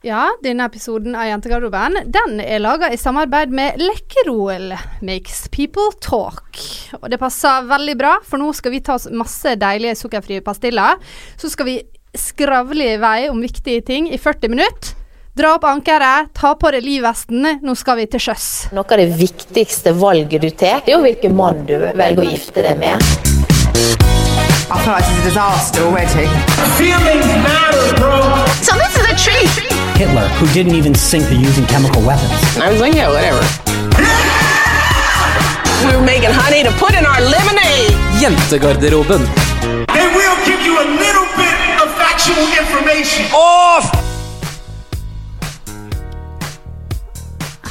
Ja, denne episoden av Jentegarderoben Den er laga i samarbeid med Lekkerol. Makes people talk. Og det passer veldig bra, for nå skal vi ta oss masse deilige sukkerfrie pastiller. Så skal vi skravle i vei om viktige ting i 40 minutter. Dra opp ankeret, ta på deg livvesten. Nå skal vi til sjøs. Noe av det viktigste valget du tar, er jo hvilken mann du velger å gifte deg med. I feel like it's a disaster already. Feelings matter, bro. So this is a treat. Hitler, who didn't even sink to using chemical weapons. I was like, yeah, whatever. we were making honey to put in our lemonade. Jentegarderoben. They will give you a little bit of factual information. Off!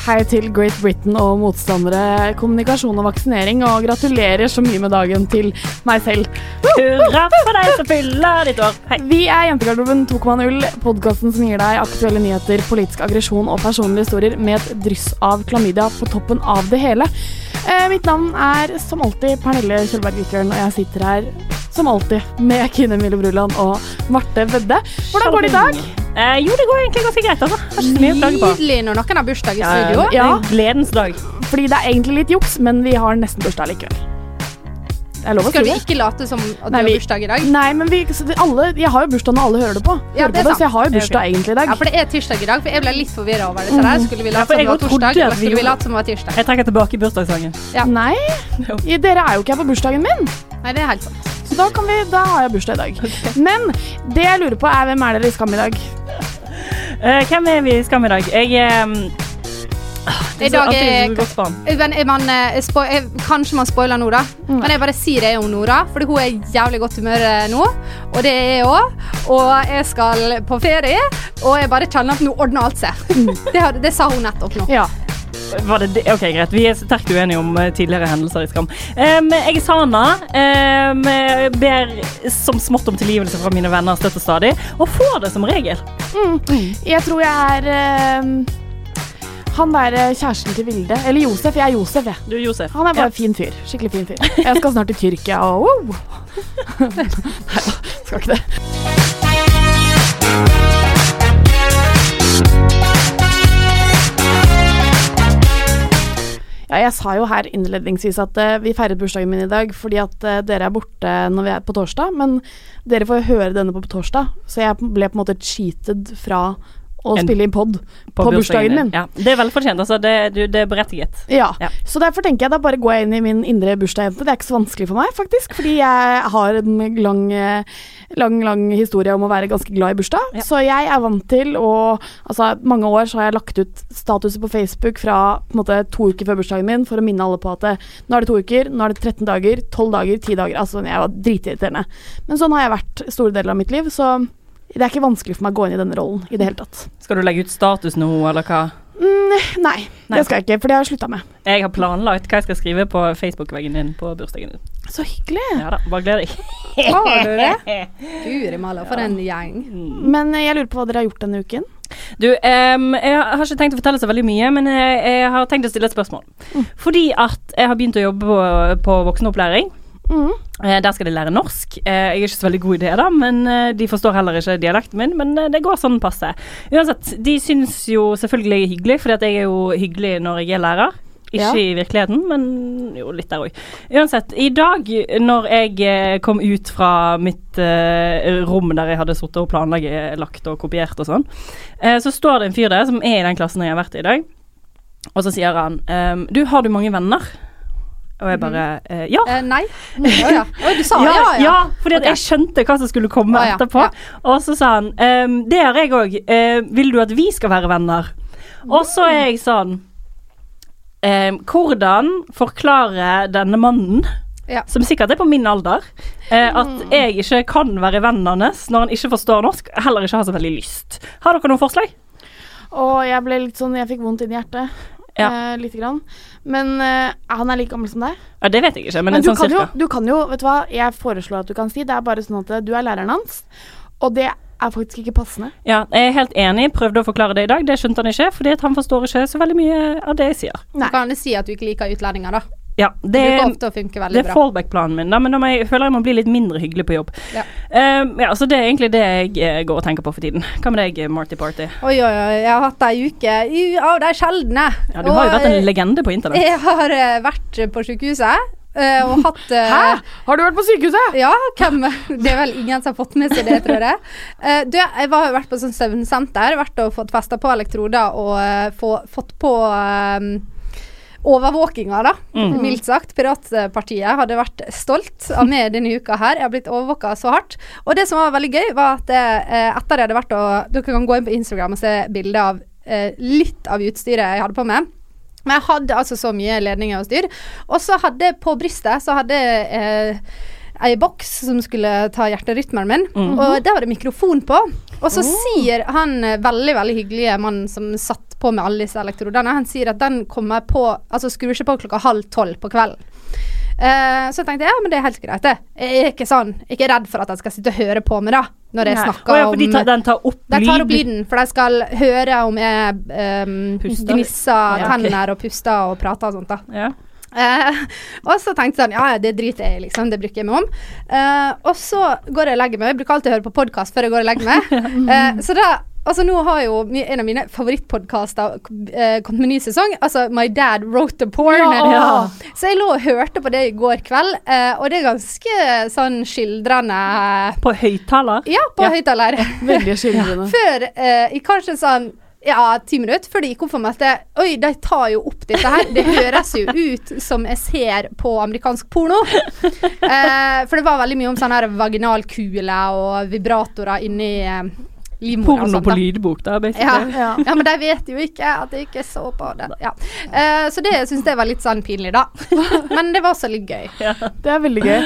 Hei til Great Britain og motstandere, kommunikasjon og vaksinering, og gratulerer så mye med dagen til meg selv. Hurra for deg som fyller ditt år. Hei. Vi er Jentegarderoben 2.0, podkasten som gir deg aktuelle nyheter, politisk aggresjon og personlige historier med et dryss av klamydia på toppen av det hele. Eh, mitt navn er som alltid Pernille Kjølberg Vikørn, og jeg sitter her som alltid med Kine Mille Bruland og Marte Vedde. Hvordan går det i dag? Eh, jo, det går egentlig ganske greit. altså. Nydelig når noen har bursdag i Ja, studio. Ja, er gledens dag. Fordi det er egentlig litt juks, men vi har nesten bursdag likevel. Det er lov å Skal si du det. ikke late som at du Nei, har bursdag i dag? Nei, men vi, alle, jeg har jo bursdag når alle hører det på. Ja, Hører det er på det, så jeg har jo bursdag bursdag egentlig i dag. Ja, for det er tirsdag i dag, for jeg ble litt forvirra over dette der. Skulle vi late ja, som det var torsdag, eller skulle vi late som det var tirsdag? Jeg trekker tilbake bursdagssangen. Ja. Nei, dere er jo ikke her på bursdagen min, Nei, det er helt sant. Så da, kan vi, da har jeg bursdag i dag. Men det jeg lurer på, er hvem er dere i Skam i dag? Uh, hvem er vi i Skam i dag? Jeg um, I dag er er man, er, eh, Kanskje man spoiler nå, da. Mm. Men jeg bare sier det om Nora, fordi hun er i jævlig godt humør eh, nå. Og det er jeg òg. Og jeg skal på ferie, og jeg bare kjenner at nå ordner alt seg. Det, det sa hun nettopp nå. Ja. Var det det? Ok, greit. Vi er sterkt uenige om eh, tidligere hendelser i Skam. Um, jeg er Sana. Um, ber som smått om tilgivelse fra mine venner støtt og stadig, og får det som regel. Mm. Jeg tror jeg er um han der eh, kjæresten til Vilde. Eller Josef. Jeg er Josef, jeg. Du, Josef. Han er bare Ja. fin fyr. Skikkelig fin fyr. Jeg skal snart til Tyrkia og wow. Nei da, skal ikke det. Jeg sa jo her innledningsvis at uh, vi feiret bursdagen min i dag fordi at uh, dere er borte når vi er på torsdag, men dere får høre denne på torsdag, så jeg ble på en måte cheated fra å En- spille inn pod på, bursdagen min. Ja, det er velfortjent. Altså, det, du, det er berettiget. Ja. Ja. så derfor tenker jeg da bare går jeg inn i min indre bursdagsjente. Det er ikke så vanskelig for meg, faktisk, fordi jeg har en lang, eh, lang, lang historie om å være ganske glad i bursdag. Ja. Så jeg er vant til å Altså, mange år så har jeg lagt ut statuser på Facebook fra på en måte to uker før bursdagen min for å minne alle på at eh, nå er det to uker, nå er det 13 dager, 12 dager, 10 dager. Altså, jeg var dritirriterende. Men sånn har jeg vært store deler av mitt liv, så det er ikke vanskelig for meg å gå inn i denne rollen i det hele tatt. Skal du legge ut status nå, eller hva? Mm, nei, Nei. det skal jeg ikke, for det har jeg slutta med. Jeg har planlagt hva jeg skal skrive på Facebook-veggen din på bursdagen din. Så hyggelig. Ja da, bare gled deg. Har du det? Guri malla, for en gjeng. Men eh, jeg lurer på hva dere har gjort denne uken. Du, um, jeg har ikke tenkt å fortelle så veldig mye, men jeg, jeg har tenkt å stille et spørsmål. Fordi at jeg har begynt å jobbe på, på voksenopplæring. Mm. Der skal de lære norsk. Eh, jeg er ikke så veldig god i det, da, men eh, de forstår heller ikke dialekten min. Men det går sånn passe. Uansett, de syns jo selvfølgelig jeg er hyggelig, fordi at jeg er jo hyggelig når jeg er lærer. Ikke Ja. i virkeligheten, men jo litt der òg. Uansett, i dag når jeg kom ut fra mitt uh, rom der jeg hadde sittet og planlagt og kopiert og sånn, uh, så står det en fyr der som er i den klassen jeg har vært i i dag, og så sier han um, Du, har du mange venner? Og jeg bare eh, Ja. Eh, nei. Å ja. Oh, du sa ja, ja. ja, fordi at Ok. jeg skjønte hva som skulle komme oh, ja, etterpå. ja. Og så sa han ehm, Det har jeg òg. vil du at vi skal være venner? Og så er jeg sånn ehm, Hvordan forklare denne mannen Ja. som sikkert er på min alder, eh, at Mm. jeg ikke kan være vennen hans når han ikke forstår norsk, heller ikke har så veldig lyst. Har dere noen forslag? Å, jeg ble litt sånn Jeg fikk vondt i hjertet. Ja. Uh, lite grann. Men uh, han er like gammel som deg. Ja, det vet jeg ikke, men, Men du sånn kan, jo, du kan jo Vet du hva jeg foreslår at du kan si? Det er bare sånn at du er læreren hans, og det er faktisk ikke passende. Ja, jeg er helt enig. Prøvde å forklare det i dag. Det skjønte han ikke, fordi at han forstår ikke så veldig mye av det jeg sier. Du kan jo si at du ikke liker utlendinger, da. Ja, Det det, er fallback-planen min, da, men da må jeg, føler jeg må bli litt mindre hyggelig på jobb. Ja. Um, ja, så det er egentlig det jeg eh, går og tenker på for tiden. Hva med deg, Marty Party? Oi, oi, oi. Jeg har hatt ei uke av de sjeldne. Ja, du har jo vært en eh, legende på internett. Jeg har eh, vært på sykehuset eh, og hatt eh, Hæ? Har du vært på sykehuset? Ja, hvem Det er vel ingen som har fått med seg det, tror jeg. Eh, du, jeg har vært på sånn søvnsenter, vært og fått festa på elektroder og eh, få, fått på um, overvåkinga, da. Mm. Mildt sagt. Piratpartiet hadde vært stolt av meg denne uka her. Jeg har blitt overvåka så hardt. Og det som var veldig gøy, var at eh, etter jeg hadde vært og Dere kan gå inn på Instagram og se bilde av eh, litt av utstyret jeg hadde på meg. Men jeg hadde altså så mye ledninger og styr. Og så hadde på brystet så hadde eh, ei boks som skulle ta hjerterytmen min, og der var det mikrofon på. Og så sier han eh, veldig veldig hyggelige mannen som satt på med alle disse elektrodene, han sier at den kommer på Altså skrur ikke på klokka halv tolv på kvelden. Uh, så tenkte jeg ja, men det er helt greit, det. Jeg er ikke sånn, ikke redd for at jeg skal sitte og høre på meg, da. Når jeg Nei. snakker oh, ja, for de om tar, den tar opp de tar opp lyden, for de skal høre om jeg um, gnisser Ja, okay. tenner og puster og prater og sånt. da. Ja. Eh, og så tenkte jeg sånn, ja ja, det driter jeg i, liksom. Det bruker jeg meg om. Eh, og så går jeg og legger meg. Jeg bruker alltid å høre på podkast før jeg går og legger meg. Eh, så da Altså Nå har jo en av mine favorittpodkaster uh, kommet med ny sesong. Altså My Dad Wrote the Porn. Ja. Så jeg lå og hørte på det i går kveld, eh, og det er ganske sånn skildrende På høyttaler. Ja, på Ja. høyttaler. Veldig skildrende. Før eh, i kanskje sånn ja, ti minutter før det gikk opp for meg at Oi, de tar jo opp dette her. Det høres jo ut som jeg ser på amerikansk porno. Eh, for det var veldig mye om sånne her vaginalkule og vibratorer inni eh, livmora. Porno på lydbok, da, Ja. basically. Ja. ja, men de vet jo ikke at jeg ikke så på det. Ja. Uh, så det syns jeg var litt sånn pinlig, da. Men det var også litt gøy. Det er veldig gøy.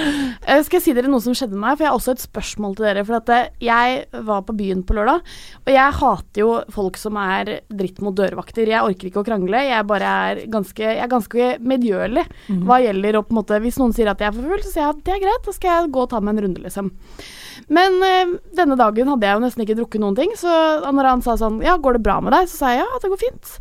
Uh, skal jeg si dere noe som skjedde med meg? For jeg har også et spørsmål til dere. For at eh, jeg var på byen på lørdag, og jeg hater jo folk som er dritt mot dørvakter. Jeg orker ikke å krangle. Jeg bare er ganske, jeg er ganske medgjørlig hva gjelder å på en måte Hvis noen sier at jeg er for full, så sier jeg at det er greit, da skal jeg gå og ta meg en runde, liksom. Men eh, denne dagen hadde jeg jo nesten ikke drukket noen ting, så når han sa sånn Ja, går det bra med deg? Så sa jeg ja, det går fint.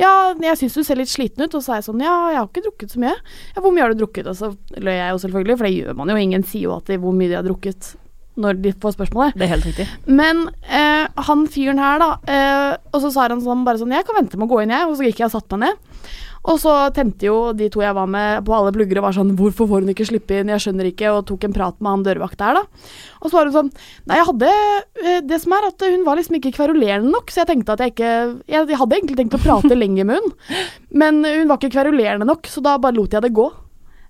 Ja, jeg syns du ser litt sliten ut. Og så sa jeg sånn ja, jeg har ikke drukket så mye. Ja, hvor mye har du drukket? Og så løy jeg jo selvfølgelig, for det gjør man jo. Ingen sier jo alltid hvor mye de har drukket når de får spørsmålet. Det er helt riktig. Men eh, han fyren her, da eh, Og så sa han sånn bare sånn Jeg kan vente med å gå inn, jeg. Og så gikk jeg og satte meg ned. Og så tente jo de to jeg var med på alle plugger og var sånn Hvorfor får hun ikke slippe inn? Jeg skjønner ikke. Og tok en prat med han dørvakta her, da. Og så var hun sånn Nei, jeg hadde eh, Det som er at hun var liksom ikke kverulerende nok, så jeg tenkte at jeg ikke Jeg, jeg hadde egentlig tenkt å prate lenger med hun, men hun var ikke kverulerende nok, så da bare lot jeg det gå.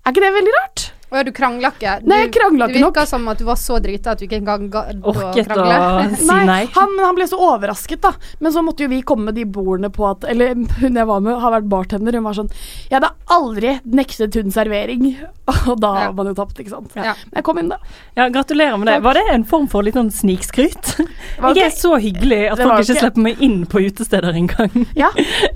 Er ikke det veldig rart? Og ja, du krangla ikke? Nei, jeg krangla du, ikke Det nok. virka som at du var så drita at du ikke engang gadd å Orket å si nei. Han, han ble så overrasket, da. Men så måtte jo vi komme med de bordene på at Eller hun jeg var med, har vært bartender. Hun var sånn Jeg hadde aldri nektet hun servering. Og da Ja. har man jo tapt, ikke sant. Ja. Men jeg kom inn, da. Ja, Gratulerer med det. Var det en form for litt sånn snikskryt? var Jeg er så hyggelig at folk ikke ikke- slipper meg inn på utesteder engang. Ja,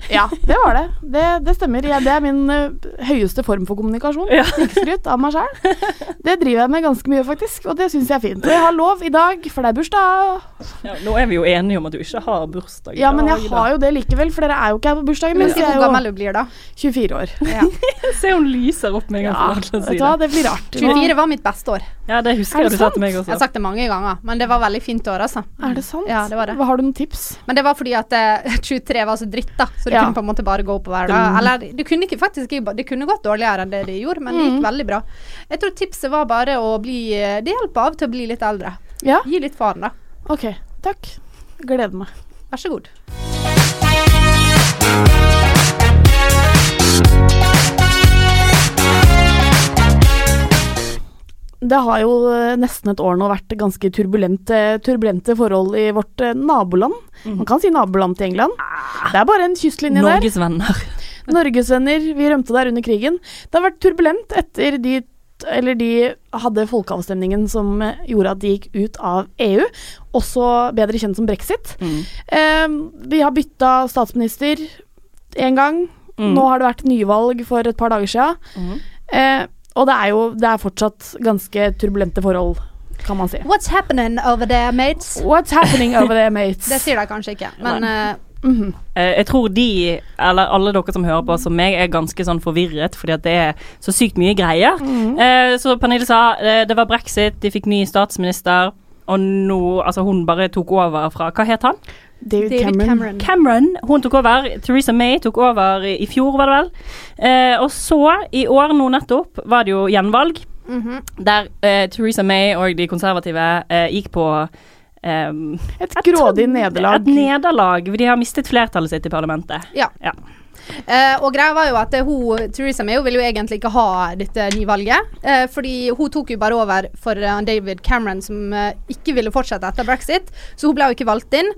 ja det var det. Det, det stemmer. Ja, det er min uh, høyeste form for kommunikasjon. Ja. Snikskryt av meg sjæl. Det driver jeg med ganske mye, faktisk. Og det syns jeg er fint. Og jeg har lov i dag, for det er bursdag. Ja, nå er vi jo enige om at du ikke har bursdag Ja, men jeg har jo det likevel, for dere er jo ikke her på bursdagen Men min. si hvor er gammel du blir, da. 24 år. Ja. Se hun lyser opp med en gang. Ja, vet du hva, det. blir rart. 24 var mitt beste år. Ja, det husker Er jeg du sa til meg også. Jeg har sagt det mange ganger, men det var veldig fint år, altså. Er det sant? Ja, det var det. Hva Har du noen tips? Men det var fordi at uh, 23 var så dritt, da. Så du Ja. kunne på en måte bare gå oppover. Da. Eller det kunne ikke faktisk Det kunne gått dårligere enn det det gjorde, men det gikk veldig bra. Jeg tror tipset var bare å bli eh, Det hjelper av til å bli litt eldre. Ja, Gi litt faren, da. OK. Takk. Gleder meg. Vær så god. Det har jo eh, nesten et år nå vært ganske turbulente, turbulente forhold i vårt eh, naboland. Man kan si naboland til England. Det er bare en kystlinje Norges venner. Norges Norgesvenner, vi rømte der under krigen. Det har vært turbulent etter de eller de hadde folkeavstemningen som gjorde at de gikk ut av EU, også bedre kjent som brexit. Eh, vi har bytta statsminister én gang. Mm. Nå har det vært nyvalg for et par dager siden. Eh, og det er jo det er fortsatt ganske turbulente forhold, kan man si. What's happening over there, mates? What's happening over there, mates? Det sier de kanskje ikke, men eh, -hmm. uh, jeg tror de, eller alle dere som hører på som meg, er ganske sånn forvirret, fordi at det er så sykt mye greier. Mm -hmm. uh, så Pernille sa uh, det var brexit, de fikk ny statsminister, og nå Altså, hun bare tok over fra Hva het han? David, David Cameron. Cameron. Cameron. Hun tok over. Theresa May tok over i, i fjor, var det vel. Eh, og så, i år nå nettopp, var det jo gjenvalg. mhm. Der eh, Theresa May og de konservative gikk på eh, Et grådig nederlag. Et nederlag. De har mistet flertallet sitt i parlamentet. Ja. Ja. Uh, og greia var jo at eh, hun, Theresa May hun ville jo egentlig ikke ha dette nyvalget. Uh, fordi hun tok jo bare over for uh, David Cameron, som ikke ville fortsette etter brexit. Så hun ble jo ikke valgt inn.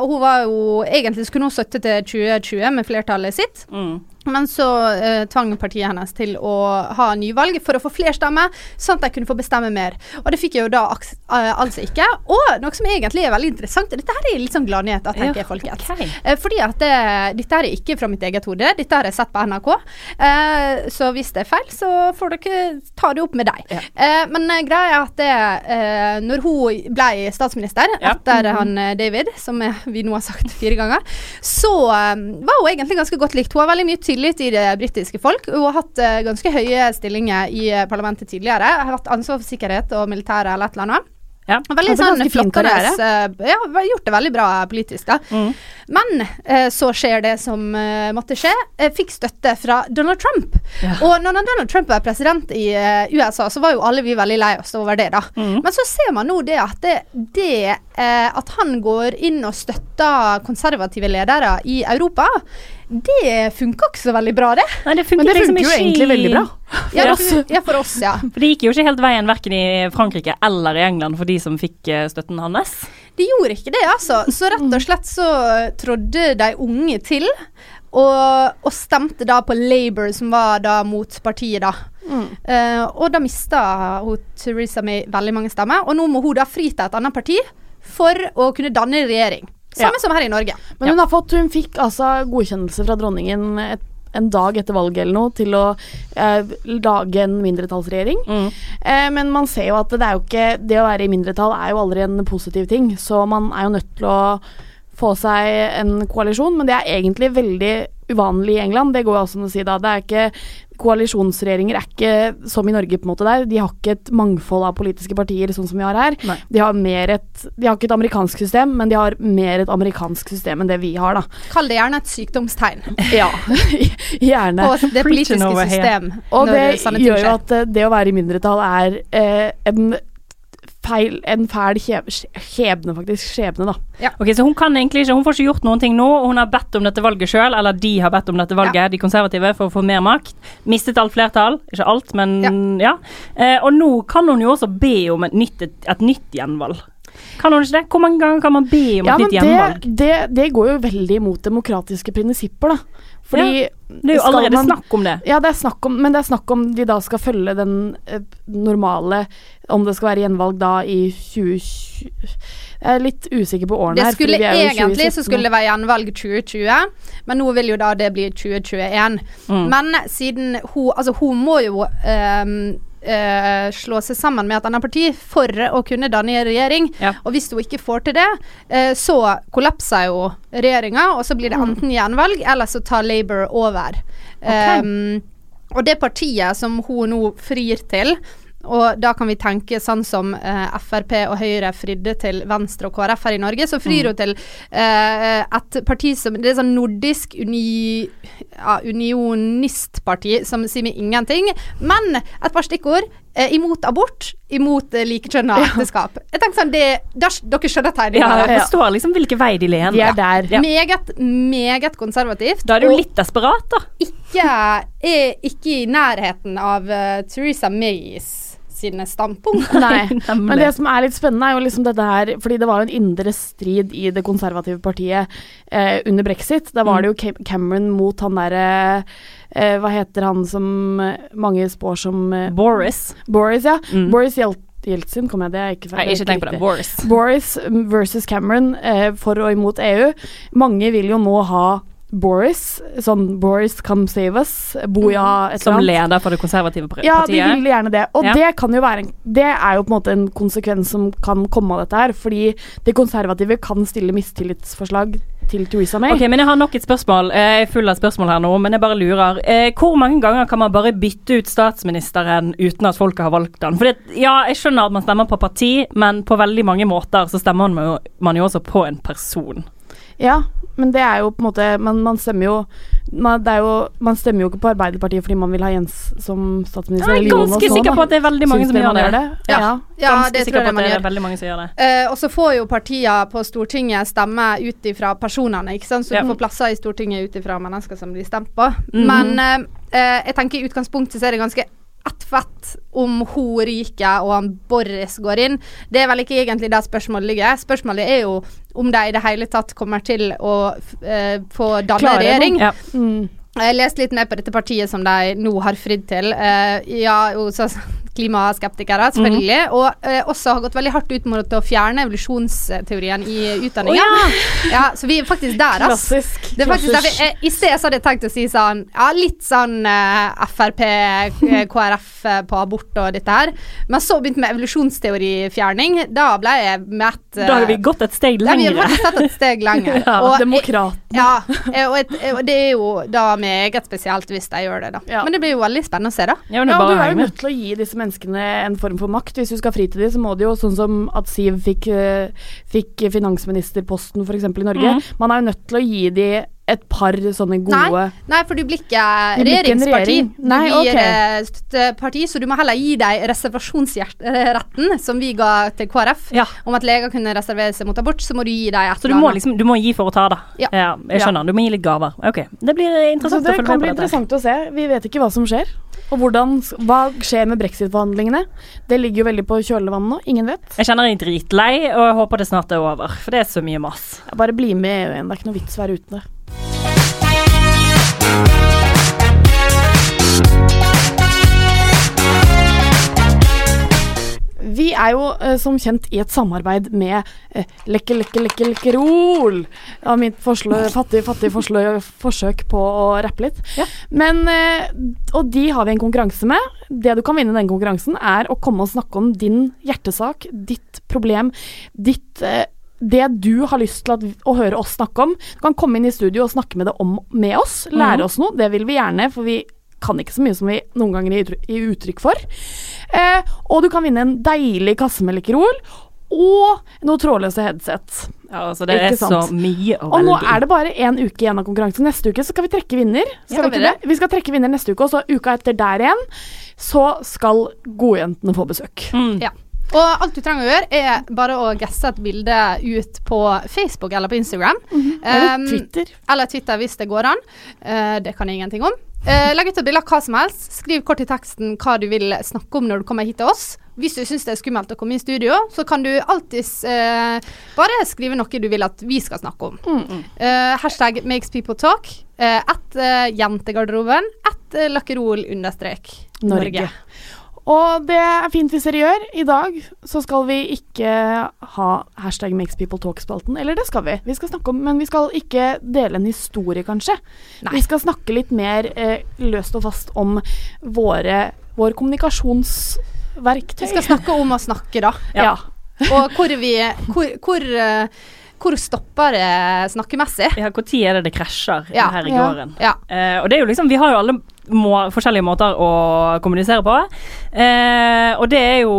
Og hun var jo Egentlig skulle hun støtte til 2020 med flertallet sitt. Mm. Men så eh, tvang partiet hennes til å ha nyvalg for å få flere stemmer, sånn at de kunne få bestemme mer. Og det fikk jeg jo da eh, altså ikke. Og noe som egentlig er veldig interessant, dette her er litt sånn gladnyheter, tenker jeg, folkens. Okay. Eh, fordi at det, dette her er ikke fra mitt eget hode, dette har jeg sett på NRK. Eh, så hvis det er feil, så får dere ta det opp med deg. Ja. Eh, men eh, greia er at det, eh, når hun ble statsminister Ja. etter han eh, David, som eh, vi nå har sagt fire ganger, så eh, var hun egentlig ganske godt likt. Hun har veldig mye tillit i det britiske folk. Hun har hatt eh, ganske høye stillinger i eh, parlamentet tidligere. Hun Har hatt ansvar for sikkerhet og militære eller et eller annet. Ja. Veldig sånn eh, Ja, gjort det veldig bra politisk, da. Mm. Men eh, så skjer det som eh, måtte skje. Eh, fikk støtte fra Donald Trump. Ja. Og når Donald Trump var president i eh, USA, så var jo alle vi veldig lei oss over det, da. Mm. Men så ser man nå det at det, det eh, at han går inn og støtter konservative ledere i Europa, det funka ikke så veldig bra, det. Nei, det funker Men det liksom funker jo ikke i- egentlig veldig bra. For Ja. det, ja for oss, ja. For det gikk jo ikke helt veien verken i Frankrike eller i England for de som fikk eh, støtten hans. De gjorde ikke det, altså. Så rett og slett så trådde de unge til. Og, og stemte da på Labour, som var da mot partiet, da. Eh, og da mista hun Theresa May veldig mange stemmer. Og nå må hun da fri til et annet parti for å kunne danne regjering. Samme som her i Norge. Men hun, har fått, hun fikk altså godkjennelse fra dronningen et, en dag etter valget eller noe til å eh, lage en mindretallsregjering. Mm. Eh, men man ser jo at det er jo ikke Det å være i mindretall er jo aldri en positiv ting, så man er jo nødt til å få seg en koalisjon, men det er egentlig veldig uvanlig i England. Det går jo også an å si da. Det er ikke Koalisjonsregjeringer er ikke som i Norge, på en måte der. De har ikke et mangfold av politiske partier sånn som vi har her. Nei. De har mer et De har ikke et amerikansk system, men de har mer et amerikansk system enn det vi har, da. Kall det gjerne et sykdomstegn Ja, gjerne. på det politiske system. Og når det gjør jo at eh, det å være i mindretall er eh, en feil En fæl skjebne, faktisk. Skjebne, da. Ok, Så hun kan egentlig ikke, hun får ikke gjort noen ting nå. og Hun har bedt om dette valget sjøl, eller de har bedt om dette valget, de konservative, for å få mer makt. Mistet alt flertall. Ikke alt, men ja. Eh, og nå kan hun jo også be om et nytt, et, et nytt gjenvalg. Kan hun ikke det? Hvor mange ganger kan man be om Ja, et nytt gjenvalg? det, det, det går jo veldig imot demokratiske prinsipper, da. Fordi Det er jo allerede man- snakk om det. Ja, det er snakk om, men det er snakk om de da skal følge den eh, normale Om det skal være gjenvalg da i 2020 Jeg er litt usikker på årene Det her. skulle fordi vi er jo egentlig så skulle det være gjenvalg 2020, men nå vil jo da det bli 2021. Mm. Men siden hun Altså, hun må jo ehm, eh, slå seg sammen med et annet parti for å kunne danne en regjering. Ja. Og hvis hun ikke får til det, eh, så kollapser jo regjeringa, og så blir det Mm. enten gjenvalg, eller så tar Labour over. Ehm, og det partiet som hun nå frir til og da kan vi tenke sånn som eh, Frp og Høyre fridde til Venstre og KrF her i Norge, så frir hun til eh, et parti som Det er sånn nordisk uni, ja, unionistparti som sier meg ingenting. Men et par stikkord. Eh, imot abort, imot eh, likekjønna ekteskap. Jeg tenker sånn, det, der, Dere skjønner Ja, jeg forstår liksom hvilken vei de ler. De er der. Ja. Meget, meget konservativt. Da er du litt desperat, da. ikke, er ikke i nærheten av uh, Theresa Mays sine standpunkt. Nei, men det som er litt spennende, er jo liksom dette her Fordi det var jo en indre strid i det konservative partiet eh, under brexit. Da var det jo Cameron mot han derre eh, Hva heter han som eh, mange spår som eh, Boris. Boris, ja. Mm. Boris Hjelt Jeltsin, kom jeg det Jeg ikke. Nei, ikke tenk på det. Boris. Boris versus Cameron eh, for og imot EU. Mange vil jo nå ha Boris, sånn Boris come save us, Boja et Som eller annet. leder for det konservative partiet? Ja, de vil gjerne det. Og Ja. det kan jo være en, Det er jo på en måte en konsekvens som kan komme av dette her. Fordi de konservative kan stille mistillitsforslag til Theresa May. Ok, men Jeg har nok et spørsmål. Eh, Jeg er full av spørsmål her nå, men jeg bare lurer. Eh, hvor mange ganger kan man bare bytte ut statsministeren uten at folket har valgt den? Fordi, ja, Jeg skjønner at man stemmer på parti, men på veldig mange måter så stemmer man jo, man jo også på en person. Ja, men det er jo på en måte Man, man stemmer jo man, det er jo man stemmer jo ikke på Arbeiderpartiet fordi man vil ha Jens som statsminister. Jeg er ganske nå, sikker på at det er veldig mange som gjør det. Ja. Det tror på jeg man gjør. Eh, og så får jo partiene på Stortinget stemme ut ifra personene, ikke sant? så Ja. du får plasser i Stortinget ut ifra mennesker som blir stemt på. Mhm. Men uh, eh, jeg tenker i utgangspunktet så er det ganske ett fett om hun ryker og han Boris går inn. Det er vel ikke egentlig der spørsmålet ligger. Spørsmålet er jo om de i det hele tatt kommer til å eh, få danne regjering. Ja. Mm. Jeg leste litt mer på dette partiet som de nå har fridd til. Uh, ja, så klimaskeptikere, selvfølgelig. Og eh, også har gått veldig hardt ut mot å fjerne evolusjonsteorien i utdanninga. ja. så vi er faktisk der, ass. Klassisk. Det er faktisk der vi, eh, I sted så hadde jeg tenkt å si sånn Ja, litt sånn eh, Frp, eh, KrF eh, på abort og dette her. Men så begynte med evolusjonsteorifjerning. Da ble jeg mett eh, Da har vi gått et steg ja, vi har lenger. faktisk tatt et steg lenger. Ja, Og- Demokratene. ja, og, et, og det er jo da meget spesielt hvis de gjør det, da. Ja. Men det blir jo veldig spennende å se, da. Ja, men det Ja, du er jo nødt til å gi disse menneskene en form for makt. Hvis du skal fri til dem, så må det jo sånn som at Siv fikk, eh, fikk finansministerposten f.eks. i Norge. mm. Man er jo nødt til å gi dem et par sånne gode Nei, nei, for du blir ikke regjeringsparti. regjering. Du blir eh, støtteparti, så du må heller gi deg reservasjonsretten, som vi ga til KrF, Ja. om at leger kunne reservere seg mot abort, så må du gi deg et Så du må liksom du må gi for å ta, da. Ja. jeg skjønner. Du må gi litt gaver. Ok, Det blir interessant det å følge kan med bli på dette. interessant å se. Vi vet ikke hva som skjer. Og hvordan, hva skjer med brexit-forhandlingene? Det ligger jo veldig på kjølvannet nå. Ingen vet. Jeg kjenner er dritlei, og jeg håper det snart er over. For det er så mye mas. Bare bli med i EU igjen. Det er ikke noe vits å være uten det. Vi er jo eh, som kjent i et samarbeid med eh, Lekke, lekke, lekke, lekkerol. Av mitt forslø, fattige, fattige forslø, forsøk på å rappe litt. Men eh, Og de har vi en konkurranse med. Det du kan vinne i den konkurransen, er å komme og snakke om din hjertesak, ditt problem, ditt eh, det du har lyst til at, å høre oss snakke om. Du kan komme inn i studio og snakke med det om med oss. Lære oss noe. Det vil vi gjerne, for vi kan ikke så mye som vi noen ganger gir uttrykk- for. Eh, og du kan vinne en deilig kasse med Lekkerol og noe trådløse headset. Ja, altså Det Ikke er så mye å velge Og nå er det bare én uke igjen av konkurransen. Neste uke så skal vi trekke vinner. Skal ja, vi, vi det? vi skal trekke vinner neste uke, og så uka etter der igjen så skal godjentene få besøk. Mm. Ja. Og alt du trenger å gjøre, er bare å gasse et bilde ut på Facebook eller på Instagram. Eller Um, Twitter. Eller Twitter hvis det går an. Uh, det kan jeg ingenting om. Eh, legg ut et bilde av hva som helst. Skriv kort i teksten hva du vil snakke om når du kommer hit til oss. Hvis du syns det er skummelt å komme i studio, så kan du alltids uh, bare skrive noe du vil at vi skal snakke om. Eh, hashtag makes people talk. Uh, at jentegarderoben. At uh, lakkerol understrek Norge. Og det er fint hvis dere gjør. I dag så skal vi ikke ha hashtag makes people talk-spalten. Eller det skal vi. Vi skal snakke om, Men vi skal ikke dele en historie, kanskje. Vi skal snakke litt mer eh, løst og fast om våre, vår kommunikasjonsverktøy. Vi skal snakke om å snakke, da. Ja. Og hvor vi Hvor, hvor, uh, hvor stopper det snakkemessig? Ja, Når er det det krasjer Ja. her i gården? Ja. Uh, og det er jo liksom Vi har jo alle må, forskjellige måter å kommunisere på. Eh, og det er jo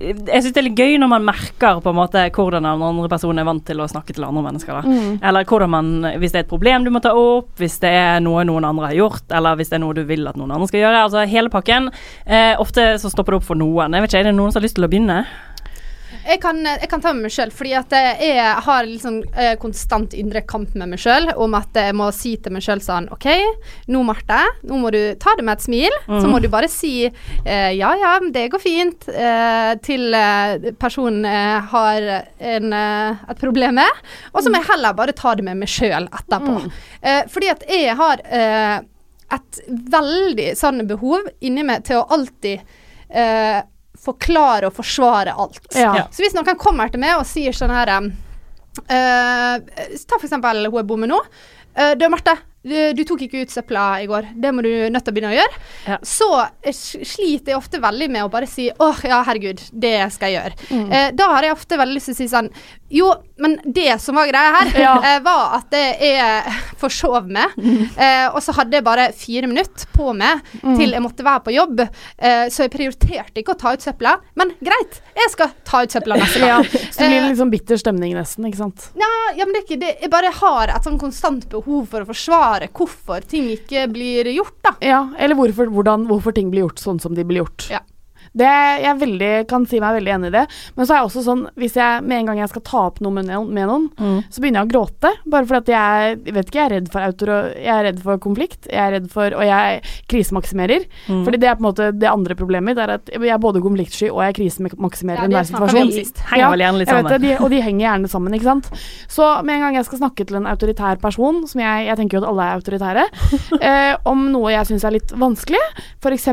Jeg syns det er litt gøy når man merker på en måte hvordan den andre personen er vant til å snakke til andre mennesker. Da. Mm. Eller hvordan man Hvis det er et problem du må ta opp, hvis det er noe noen andre har gjort, eller hvis det er noe du vil at noen andre skal gjøre. Altså hele pakken. Eh, ofte så stopper det opp for noen. Jeg vet ikke, Er det noen som har lyst til å begynne? Jeg kan, jeg kan ta med meg sjøl, fordi at jeg har liksom eh, konstant indre kamp med meg sjøl om at jeg må si til meg sjøl sånn OK, nå Marte, nå må du ta det med et smil. Så må du bare si eh, ja ja, det går fint, eh, til eh, personen eh, har en, eh, et problem med. Og så må jeg heller bare ta det med meg sjøl etterpå. Eh, fordi at jeg har et veldig sånn behov inni meg til å alltid eh, forklare og forsvare alt. Ja. Så hvis noen kommer til meg og sier sånn her eh, Ta for eksempel hun jeg bor med nå. Uh, du, Marte, du, du tok ikke ut søpla i går. Det må du nødt til å begynne å gjøre. Ja. Så eh, sliter jeg ofte veldig med å bare si åh, ja, herregud, det skal jeg gjøre. Mm. Eh, da har jeg ofte veldig lyst til å si sånn Jo, men det som var greia her, Ja. eh, var at jeg forsov meg. Eh, og så hadde jeg bare fire minutter på meg Mm. til jeg måtte være på jobb. Eh, så jeg prioriterte ikke å ta ut søpla. Men greit, jeg skal ta ut søpla neste Ja, så det blir Eh, en litt sånn bitter stemning nesten, ikke sant. Ja, ja, men det er ikke det. Jeg bare har et sånn konstant behov for å forsvare hvorfor ting ikke blir gjort, da. Ja, eller hvorfor, hvordan, hvorfor ting blir gjort sånn som de blir gjort. Ja. Det, jeg veldig, kan si meg veldig enig i det. Men så er jeg også sånn, hvis jeg med en gang jeg skal ta opp noe med noen, noen så begynner jeg å gråte. Bare fordi at jeg, vet ikke, jeg er redd for autor, jeg er redd for konflikt. Jeg er redd for, og jeg krisemaksimerer. Fordi det er på en måte det andre problemet mitt. er at Jeg er både konfliktsky og jeg krisemaksimerer Ja, enhver situasjon. det, de, og de henger gjerne sammen, ikke sant. Så med en gang jeg skal snakke til en autoritær person, som jeg, jeg tenker jo at alle er autoritære, eh, om noe jeg syns er litt vanskelig, f.eks.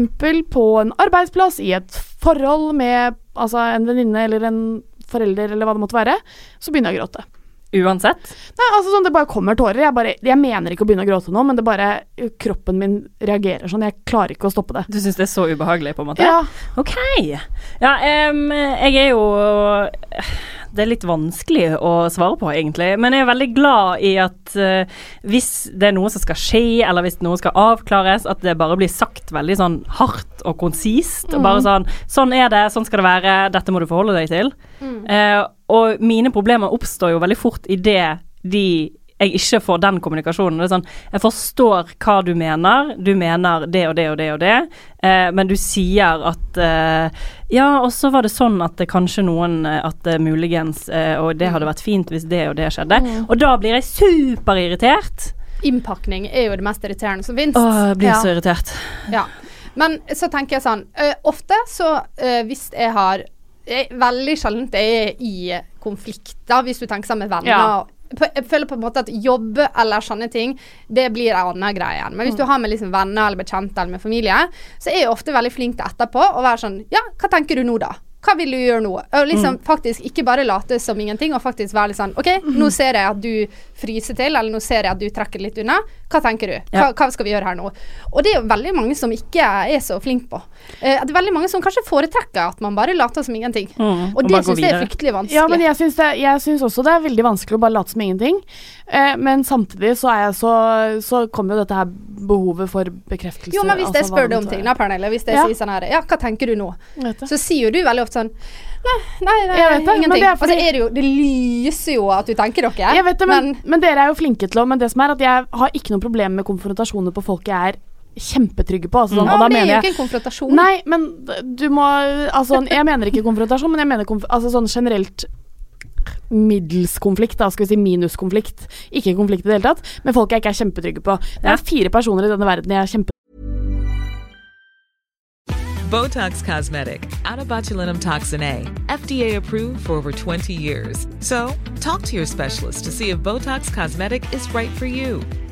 på en arbeidsplass, i et forhold med altså, en venninne eller en forelder eller hva det måtte være, så begynner jeg å gråte. Uansett. Nei, altså sånn, Det bare kommer tårer. Jeg, bare, jeg mener ikke å begynne å gråte nå, men det bare kroppen min reagerer sånn. Jeg klarer ikke å stoppe det. Du syns det er så ubehagelig, på en måte? Ja, OK. Ja, um, jeg er jo Det er litt vanskelig å svare på, egentlig. Men jeg er veldig glad i at uh, hvis det er noe som skal skje, eller hvis noe skal avklares, at det bare blir sagt veldig sånn hardt og konsist. Og bare sånn Sånn er det, sånn skal det være, dette må du forholde deg til. Eh, og mine problemer oppstår jo veldig fort i det de jeg ikke får den kommunikasjonen. Sånn, Jeg forstår hva du mener, du mener det og det og det og det, eh, men du sier at eh, Ja, og så var det sånn at det kanskje noen eh, At det muligens eh, Og det hadde vært fint hvis det og det skjedde. Og da blir jeg superirritert. Innpakning er jo det mest irriterende som finnes. Åh, jeg blir Ja. så irritert. Ja. Men så tenker jeg sånn ø, Ofte så ø, hvis jeg har jeg, Veldig sjelden jeg er i konflikter, hvis du tenker sammen med venner. Ja. Jeg føler på en måte at jobb eller sånne ting, det blir en annen greie igjen. Men hvis du har med liksom venner eller bekjente eller med familie, så er jeg ofte veldig flink til etterpå å være sånn Ja, hva tenker du nå, da? Hva vil du gjøre nå? Og liksom faktisk ikke bare late som ingenting, og faktisk være litt sånn OK, nå ser jeg at du fryser til, eller nå ser jeg at du trekker litt unna. Hva tenker du? Hva, hva skal vi gjøre her nå? Og det er jo veldig mange som ikke er så flinke på. Eh, det er veldig mange som kanskje foretrekker at man bare later som ingenting. Mm, Og og det syns jeg er fryktelig vanskelig. Ja, men jeg syns, det, jeg syns også det er veldig vanskelig å bare late som ingenting. Eh, men samtidig så er jeg så Så kommer jo dette her behovet for bekreftelse. jo, men hvis jeg altså, hva spør deg om ting, da, Pernille, hvis jeg Ja. sier sånn her Ja, hva tenker du nå? Så sier jo du veldig ofte sånn Nei, nei, nei det, ingenting. det er Og så er det jo Det lyser jo at du tenker dere. Jeg vet det, men, men dere er jo flinke til å Men det som er at jeg har ikke noe problem med konfrontasjoner på folk jeg er kjempetrygge på. Altså, sånn, ja, og da det er jo jeg ikke en konfrontasjon. Nei, men du må Altså, jeg mener ikke konfrontasjon, men jeg mener konf altså, sånn generelt middelskonflikt, da, skal vi si minuskonflikt. Ikke konflikt i det hele tatt, men folk jeg ikke er kjempetrygge på. Det er fire personer i denne verden jeg er kjempe... Botox Cosmetic, out of botulinum toxin A, FDA approved for over 20 years. So, talk to your specialist to see if Botox Cosmetic is right for you.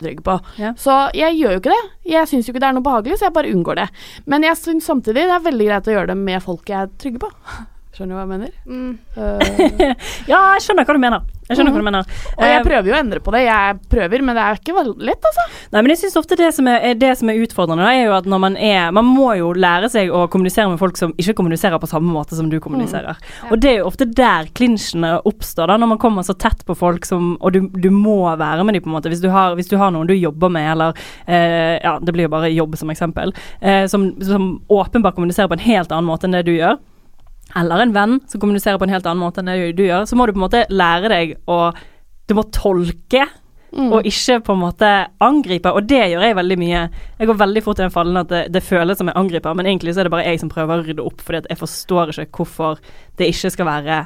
trygg på. Ja. Så jeg gjør jo ikke det. Jeg syns jo ikke det er noe behagelig, så jeg bare unngår det. Men jeg syns samtidig det er veldig greit å gjøre det med folk jeg er trygge på. Skjønner du hva jeg mener? Mm. Uh, Ja, jeg skjønner hva du mener. Jeg skjønner hva du mener. og jeg Eh, prøver jo å endre på det. Jeg prøver, men det er ikke lett, altså. Nei, men jeg synes ofte det som er, det som er utfordrende, er jo at når man er Man må jo lære seg å kommunisere med folk som ikke kommuniserer på samme måte som du kommuniserer. Og det er jo ofte der klinsjene oppstår, da, når man kommer så tett på folk som Og du, du må være med dem, på en måte. Hvis du har, hvis du har noen du jobber med, eller eh, Ja, det blir jo bare jobb som eksempel, eh, som, som åpenbart kommuniserer på en helt annen måte enn det du gjør. Eller en venn som kommuniserer på en helt annen måte enn det du gjør. Så må du på en måte lære deg å Du må tolke og ikke på en måte angripe, og det gjør jeg veldig mye. Jeg går veldig fort i den fallen at det, det føles som jeg angriper, men egentlig så er det bare jeg som prøver å rydde opp, fordi at jeg forstår ikke hvorfor det ikke skal være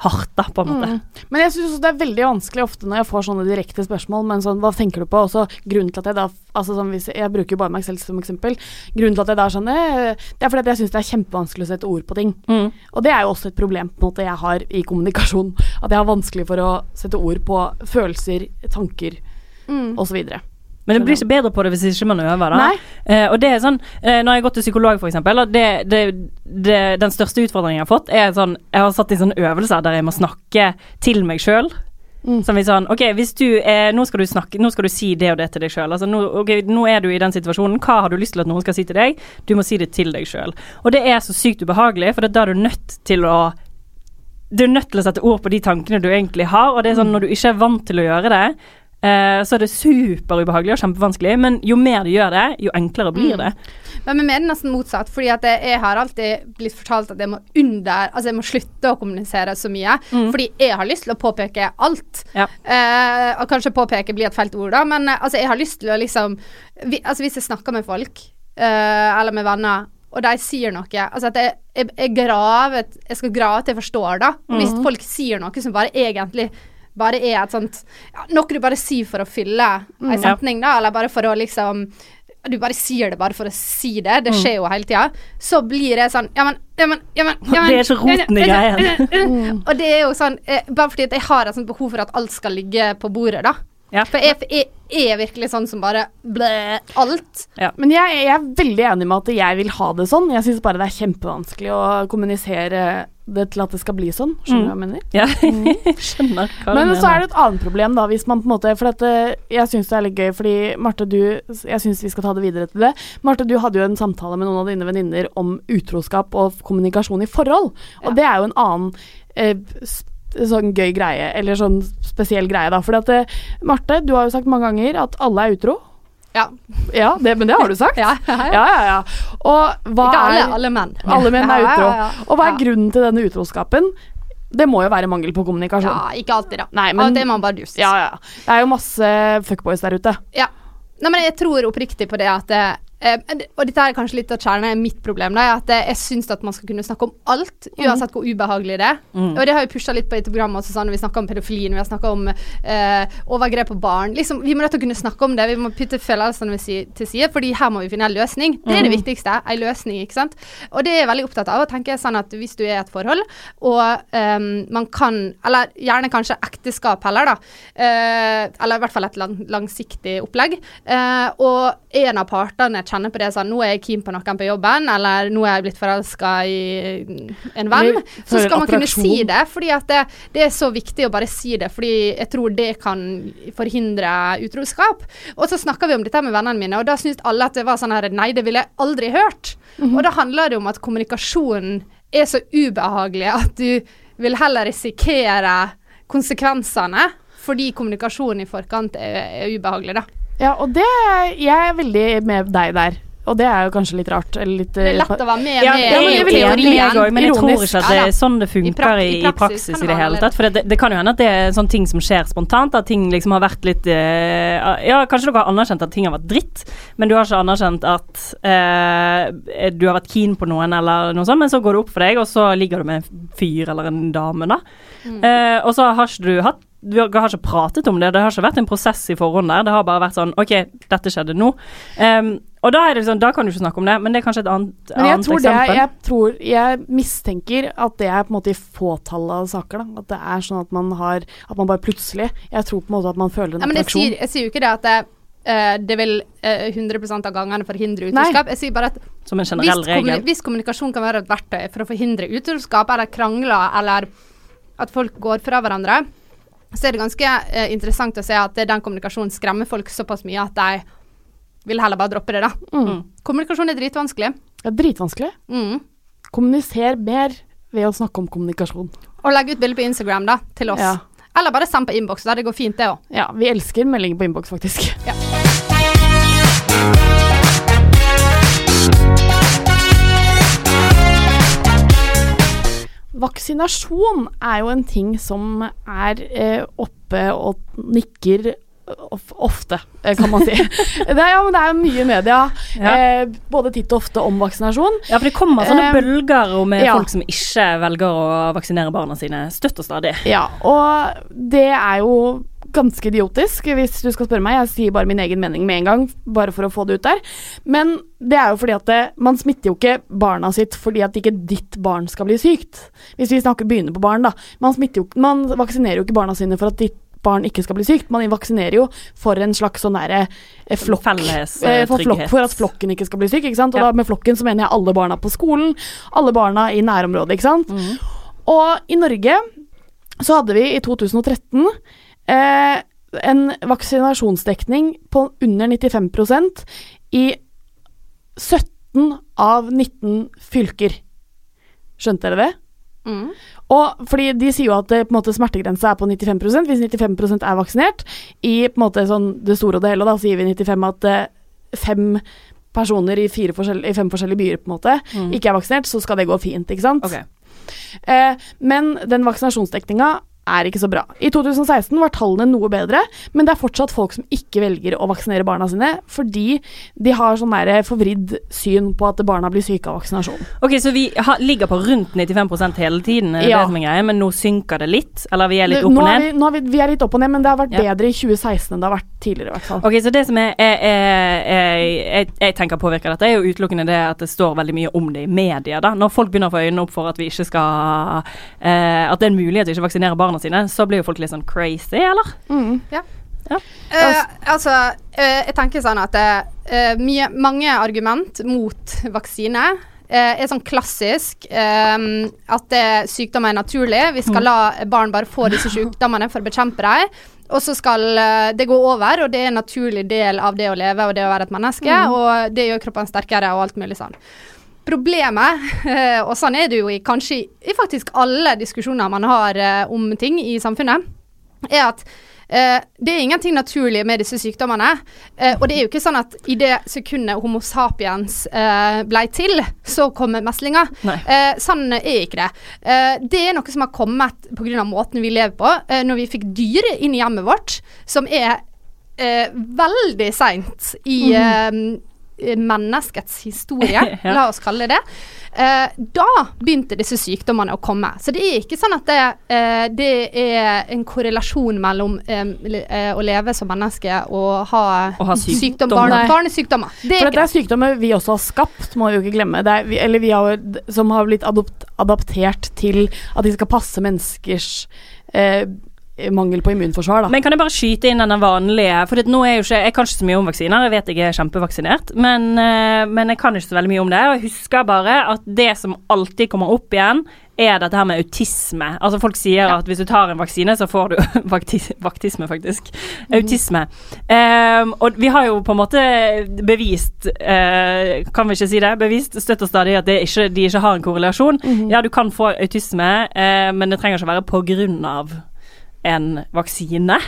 hardt, da, på en måte. Mm. Men jeg syns det er veldig vanskelig ofte når jeg får sånne direkte spørsmål, men sånn, hva tenker du på? Også grunnen til at jeg da altså sånn, hvis jeg, jeg bruker jo bare meg selv som eksempel. Grunnen til at jeg da er sånn eh, Det er fordi at jeg syns det er kjempevanskelig å sette ord på ting. Mm. Og det er jo også et problem på en måte jeg har i kommunikasjon. At jeg har vanskelig for å sette ord på følelser, tanker Mm. videre. Men det blir ikke bedre på det hvis ikke man øver, da. Eh, og det er sånn, eh, Når jeg har gått til psykolog, og det, det, det, den største utfordringen jeg har fått, er sånn Jeg har satt i sånne øvelser der jeg må snakke til meg sjøl. Mm. Som vi sånn OK, hvis du er, nå skal du snakke Nå skal du si det og det til deg sjøl. Altså, nå, ok, nå er du i den situasjonen. Hva har du lyst til at noen skal si til deg? Du må si det til deg sjøl. Og det er så sykt ubehagelig, for da er du nødt til å du er nødt til å sette ord på de tankene du egentlig har, og det er sånn når du ikke er vant til å gjøre det, eh, så er det superubehagelig og kjempevanskelig, men jo mer du gjør det, jo enklere blir det. Men vi er nesten motsatt, fordi at jeg, jeg har alltid blitt fortalt at jeg må under Altså jeg må slutte å kommunisere så mye, fordi jeg har lyst til å påpeke alt. Ja. Uh, og kanskje påpeke blir et felt ord, da, men uh, altså jeg har lyst til å liksom vi, Altså hvis jeg snakker med folk, eh, eller med venner, og de sier noe Altså at jeg, jeg, jeg graver Jeg skal grave til jeg forstår, da. Og hvis folk sier noe som bare egentlig bare er et sånt ja, Noe du bare sier for å fylle ei Ja. setning, da, eller bare for å liksom du bare sier det bare for å si det, det skjer jo hele tida, så blir det sånn Ja, men, ja, men, ja, men, ja, men Det er ikke roten i greia. Og det er jo sånn eh, Bare fordi at jeg har et sånt behov for at alt skal ligge på bordet, da. Ja. For jeg, jeg, jeg er virkelig sånn som bare blæ alt. Men jeg, jeg er veldig enig med at jeg vil ha det sånn. Jeg syns bare det er kjempevanskelig å kommunisere det til at det skal bli sånn. Skjønner du hva jeg mener? Ja, skjønner hva Men så er det et annet problem, da, hvis man på en måte For at, eh, jeg syns det er litt gøy, fordi Marte, du Jeg syns vi skal ta det videre til det. Marte, du hadde jo en samtale med noen av dine venninner om utroskap og kommunikasjon i forhold. Og Ja. det er jo en annen eh, sånn gøy greie, eller sånn spesiell greie, da. For at eh, Marte, du har jo sagt mange ganger at alle er utro. Ja. Ja, det, men det har du sagt. Ja, ja, ja. ja. Og hva Ikke alle, er alle menn. Alle menn er utro. Og hva er grunnen til denne utroskapen? Det må jo være mangel på kommunikasjon. Ja, ikke alltid, da. Nei, men- til er man bare dust. Ja, ja. Det er jo masse fuckboys der ute. Ja. Nei, men jeg tror oppriktig på det at eh, Og dette er kanskje litt av kjernen i mitt problem, da, at jeg syns at man skal kunne snakke om alt, uansett hvor ubehagelig det er. Mm. Og det har vi pusha litt på dette programmet også, sånn, vi snakker om pedofilien, vi har snakka om uh, overgrep på barn. Liksom, vi må nødt til å kunne snakke om det, vi må putte følelsene til side, fordi her må vi finne en løsning. Det er det viktigste. En løsning, ikke sant. Og det er jeg veldig opptatt av. Og tenker sånn at hvis du er i et forhold, og um, man kan Eller gjerne kanskje ekteskap heller, da. Uh, eller i hvert fall et lang, langsiktig opplegg. Uh, og en av partene kjenner på det sånn Nå er jeg keen på noen på jobben, eller nå er jeg blitt forelska i en venn. Så skal man kunne si det, fordi at det, det er så viktig å bare si det. Fordi jeg tror det kan forhindre utroskap. Og så snakka vi om dette med vennene mine, og da syntes alle at det var sånn her Nei, det ville jeg aldri hørt. Og da handler det om at kommunikasjonen er så ubehagelig at du vil heller risikere konsekvensene fordi kommunikasjonen i forkant er, er ubehagelig, da. Ja, og det Jeg er veldig med deg der. Og det er jo kanskje litt rart. Eller litt Det er lett å være med Ja, med det er men jo òg, men jeg tror ikke at det er sånn det I funker i, i i praksis i det det hele tatt. For det, det kan jo hende at det er sånne ting som skjer spontant, at ting liksom har vært litt eh, Ja, kanskje dere har anerkjent at ting har vært dritt, men du har ikke anerkjent at eh, du har vært keen på noen eller noe sånt, men så går det opp for deg, og så ligger du med en fyr eller en dame, da. Eh, og så har ikke du hatt du har ikke pratet om det, det har ikke vært en prosess i forhånd der. Det har bare vært sånn OK, dette skjedde nå. Em, og da er det sånn, da kan du ikke snakke om det, men det er kanskje et annet, Men jeg annet tror, det er, jeg tror Jeg mistenker at det er på en måte i fåtallet av saker. Da. At det er sånn at man har At man bare plutselig Jeg tror på en måte at man føler en Ja, men jeg sier, jeg sier jo ikke det at det, uh, det vil uh, 100 av gangene forhindre utroskap. Jeg sier bare at Som en generell hvis, regel. hvis kommunikasjon kan være et verktøy for å forhindre utroskap eller krangler eller at folk går fra hverandre, så er det ganske uh, interessant å se at den kommunikasjonen skremmer folk såpass mye at de vil heller bare droppe det, da. Mm. Kommunikasjon er dritvanskelig. Det er dritvanskelig. Mm. Kommuniser mer ved å snakke om kommunikasjon. Og legge ut bilde på Instagram da, til oss. Ja. Eller bare send på innboks, da. Det går fint, det òg. Ja, vi elsker meldinger på innboks, faktisk. Ja. Vaksinasjon er jo en ting som er eh, oppe og nikker ofte, eh, kan man si. det, er, ja, men det er jo mye media, Ja. eh, både titt og ofte, om vaksinasjon. Ja, for det kommer sånne Eh, bølger med ja. folk som ikke velger å vaksinere barna sine støtt og stadig. Ja, og det er jo ganske idiotisk, hvis du skal spørre meg. Jeg sier bare min egen mening med en gang, bare for å få det ut der. Men det er jo fordi at det, man smitter jo ikke barna sitt fordi at ikke ditt barn skal bli sykt. Hvis vi snakker begynner på barn, da. Man, jo, man vaksinerer jo ikke barna sine for at ditt barn ikke skal bli sykt. Man vaksinerer jo for en slags sånn derre eh, flokk eh, eh, for, flokk, for at flokken ikke skal bli syk. Og Ja. da med flokken så mener jeg alle barna på skolen, alle barna i nærområdet, ikke sant. Mm. Og i Norge så hadde vi i 2013 eh, en vaksinasjonsdekning på under 95% i 17 av 19 fylker. Skjønte dere det? Mm. Og fordi de sier jo at på en måte, smertegrensa er på 95 hvis 95 er vaksinert. I på en måte, sånn, det store og det hele, da sier vi 95 at eh, fem personer i, fire forskjell- i fem forskjellige byer på en måte Mm. ikke er vaksinert, så skal det gå fint, ikke sant? Okay. Eh, men den vaksinasjonsdekninga er ikke så bra. I 2016 var tallene noe bedre, men det er fortsatt folk som ikke velger å vaksinere barna sine fordi de har sånn der forvridd syn på at barna blir syke av vaksinasjon. Ok, Så vi har, ligger på rundt 95% hele tiden, er det Ja. det som er greia, men nå synker det litt? Eller vi er litt opp og ned? vi, vi, vi er litt opp og ned, men det har vært Ja. bedre i 2016 enn det har vært tidligere. i hvert fall. Ok, så det som jeg, jeg, jeg tenker påvirker dette, er jo utelukkende det at det står veldig mye om det i media. da. Når folk begynner å få øynene opp for at vi ikke skal eh, At det er en mulighet til ikke å vaksinere barna sine, så blir jo folk litt sånn crazy, eller? Mm. Eh, altså, eh, jeg tenker sånn at eh, mye, mange argument mot vaksine eh, er sånn klassisk eh, at det, sykdommer er naturlig. Vi skal la barn bare få disse sykdommene for å bekjempe dem. Og så skal eh, det gå over, og det er en naturlig del av det å leve og det å være et menneske. Og det gjør kroppen sterkere og alt mulig sånn. Problemet, og sånn er det jo i kanskje i faktisk alle diskusjoner man har eh, om ting i samfunnet, er at det er ingenting naturlig med disse sykdommene. Eh, og det er jo ikke sånn at i det sekundet Homo sapiens eh, blei til, så kommer meslinga. Eh, sånn er ikke det. Eh, det er noe som har kommet pga. måten vi lever på. Eh, når vi fikk dyr inn i hjemmet vårt, som er eh, veldig seint i eh, menneskets historie, la oss kalle det det. Eh, da begynte disse sykdommene å komme. Så det er ikke sånn at det, eh, det er en korrelasjon mellom eh, eh, å leve som menneske og ha, ha sykdom, sykdom, barne, barnesykdommer. Det er For det er sykdommer vi også har skapt, må vi jo ikke glemme. Det er, vi, eller vi har, som har blitt adopt, adaptert til at de skal passe menneskers eh, mangel på immunforsvar. Da. Men kan jeg bare skyte inn den vanlige For nå er jo ikke, Jeg kan ikke så mye om vaksiner, jeg vet jeg er kjempevaksinert, men, eh, men jeg kan ikke så veldig mye om det. Og jeg husker bare at det som alltid kommer opp igjen, er dette her med autisme. Altså Folk sier at hvis du tar en vaksine, så får du Vaktisme, faktisk. Autisme. Um, og vi har jo på en måte bevist, uh, kan vi ikke si det, bevist støtter stadig at det ikke, de ikke har en korrelasjon. Ja, du kan få autisme, uh, men det trenger ikke å være på grunn av en vaksine.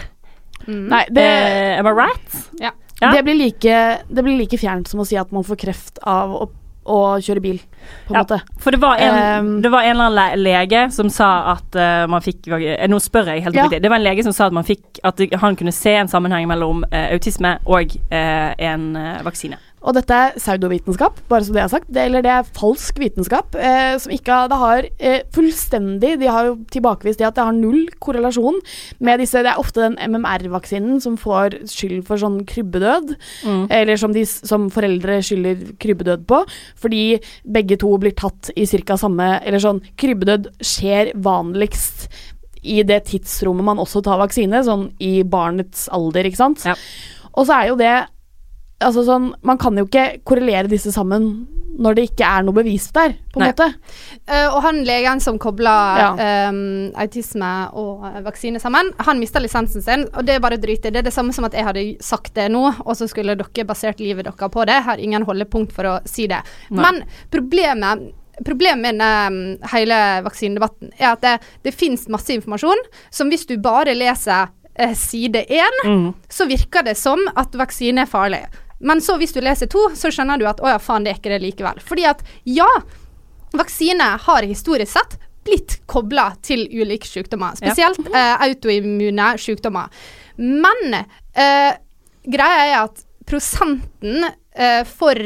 Nei, det, Eh, am I right? Ja. Ja. det, blir like, det blir like fjernt som å si at man får kreft av å, å kjøre bil, på en Ja. måte. For det var en, Ehm. det var en eller annen lege som sa at uh, man fikk eh, Nå spør jeg helt Ja. Det var en lege som sa at man fikk At han kunne se en sammenheng mellom uh, autisme og uh, en vaksine. Og dette er pseudovitenskap, bare så det er sagt. Det, eller det er falsk vitenskap. Eh, som ikke har, det har eh, fullstendig De har jo tilbakevist det at det har null korrelasjon med disse Det er ofte den MMR-vaksinen som får skyld for sånn krybbedød. Mm. Eller som, de, som foreldre skylder krybbedød på. Fordi begge to blir tatt i ca. samme Eller sånn Krybbedød skjer vanligst i det tidsrommet man også tar vaksine, sånn i barnets alder, ikke sant. Ja. Og så er jo det Altså sånn Man kan jo ikke korrelere disse sammen når det ikke er noe bevis der, på en Nei. måte. Uh, og han legen som kobla Ja. um, autisme og eh, vaksine sammen, han mista lisensen sin, og det er bare drit i. Det er det samme som at jeg hadde sagt det nå, og så skulle dere basert livet deres på det. Jeg har ingen holdepunkt for å si det. Nei. Men problemet Problemet med mm, hele vaksinedebatten er at det, det finnes masse informasjon som hvis du bare leser eh, side én, Mm. så virker det som at vaksine er farlig. Men så hvis du leser to, så skjønner du at å ja, faen, det er ikke det likevel. Fordi at ja, vaksine har historisk sett blitt kobla til ulike sykdommer. Spesielt eh, autoimmune sykdommer. Men eh, greia er at prosenten eh, for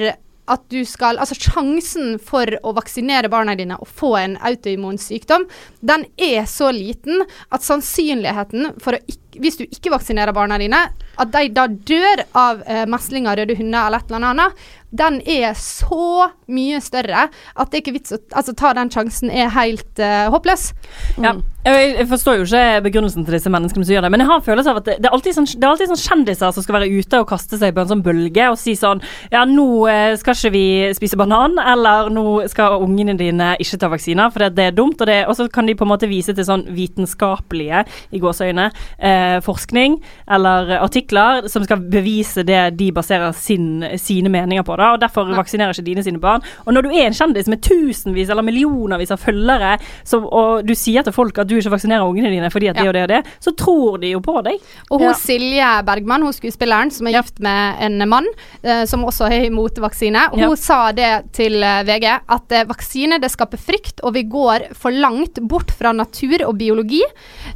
at du skal Altså sjansen for å vaksinere barna dine og få en autoimmun sykdom, den er så liten at sannsynligheten for å ikke hvis du ikke vaksinerer barna dine, at de da dør av eh, meslinger, røde hunder eller et eller annet, den er så mye større at det er ikke vits å altså, ta den sjansen er helt eh, håpløs. Ja. Jeg, jeg forstår jo ikke begrunnelsen til disse menneskene som gjør det, men jeg har en følelse av at det, det, er alltid sånn, det er alltid sånn kjendiser som skal være ute og kaste seg på en sånn bølge og si sånn Ja, nå eh, skal ikke vi spise banan, eller nå skal ungene dine ikke ta vaksiner, for det, det er dumt. Og, det, og så kan de på en måte vise til sånn vitenskapelige, i gåseøyne, eh, forskning eller artikler som skal bevise det de baserer sin, sine meninger på. Da, og Derfor vaksinerer ikke dine sine barn. Og når du er en kjendis med tusenvis eller millionervis av følgere, så, og du sier til folk at du ikke vaksinerer ungene dine fordi at det Ja. og det og det, så tror de jo på deg. Og hun Ja. Silje Bergman, hun skuespilleren som er gift med en mann, eh, som også er imot vaksine, hun Ja. sa det til eh, VG at eh, vaksine det skaper frykt, og vi går for langt bort fra natur og biologi.